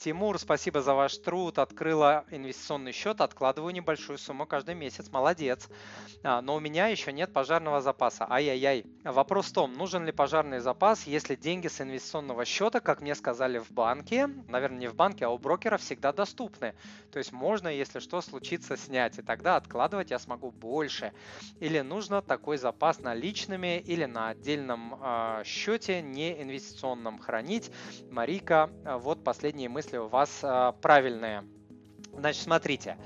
Тимур, спасибо за ваш труд. Открыла инвестиционный счет, откладываю небольшую сумму каждый месяц. Молодец. А, но у меня еще нет пожарного запаса. Ай-яй-яй. Вопрос в том, нужен ли пожарный запас, если деньги с инвестиционного счета, как мне сказали в банке, наверное, не в банке, а у брокера всегда доступны. То есть можно, если что случится, снять. И тогда откладывать я смогу больше. Или нужно такой запас наличными или на отдельном э, счете, не инвестиционном хранить. Марика, вот последние мысли мысли у вас э, правильные. Значит, смотрите,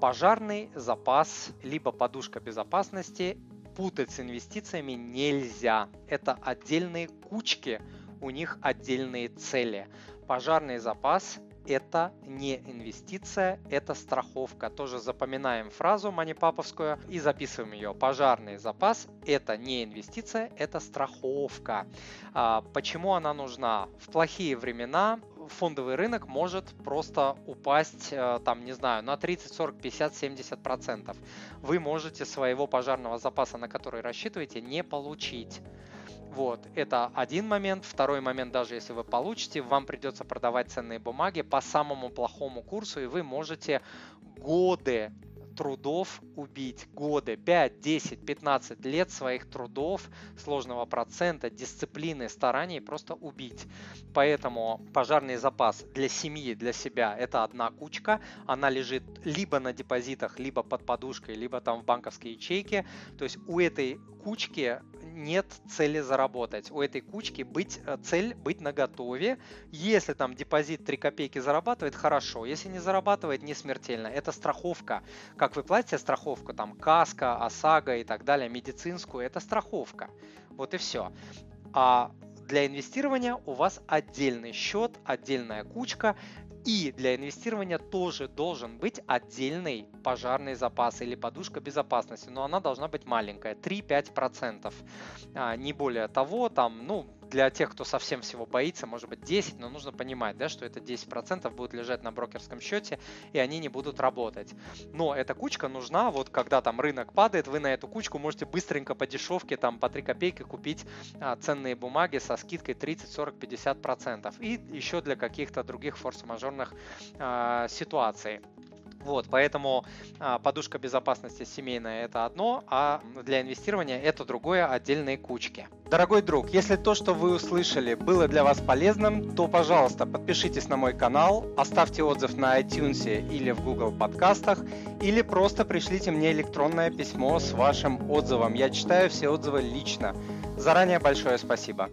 пожарный запас либо подушка безопасности путать с инвестициями нельзя. Это отдельные кучки, у них отдельные цели. Пожарный запас это не инвестиция, это страховка. Тоже запоминаем фразу манипаповскую и записываем ее. Пожарный запас – это не инвестиция, это страховка. А, почему она нужна? В плохие времена фондовый рынок может просто упасть, э, там, не знаю, на 30, 40, 50, 70 процентов. Вы можете своего пожарного запаса, на который рассчитываете, не получить. Вот, это один момент. Второй момент, даже если вы получите, вам придется продавать ценные бумаги по самому плохому курсу, и вы можете годы трудов убить годы, 5, 10, 15 лет своих трудов, сложного процента, дисциплины, стараний просто убить. Поэтому пожарный запас для семьи, для себя это одна кучка, она лежит либо на депозитах, либо под подушкой, либо там в банковской ячейке. То есть у этой кучки нет цели заработать. У этой кучки быть, э, цель быть на готове. Если там депозит 3 копейки зарабатывает, хорошо. Если не зарабатывает, не смертельно. Это страховка. Как вы платите страховку, там каска, ОСАГО и так далее, медицинскую, это страховка. Вот и все. А для инвестирования у вас отдельный счет, отдельная кучка, и для инвестирования тоже должен быть отдельный пожарный запас или подушка безопасности, но она должна быть маленькая, 3-5%, а, не более того, там, ну, для тех, кто совсем всего боится, может быть 10, но нужно понимать, да, что это 10% будет лежать на брокерском счете, и они не будут работать. Но эта кучка нужна, вот когда там рынок падает, вы на эту кучку можете быстренько по дешевке, там по 3 копейки купить а, ценные бумаги со скидкой 30, 40, 50%. И еще для каких-то других форс-мажорных а, ситуаций. Вот, поэтому а, подушка безопасности семейная это одно, а для инвестирования это другое, отдельные кучки. Дорогой друг, если то, что вы услышали, было для вас полезным, то, пожалуйста, подпишитесь на мой канал, оставьте отзыв на iTunes или в Google подкастах, или просто пришлите мне электронное письмо с вашим отзывом. Я читаю все отзывы лично. Заранее большое спасибо.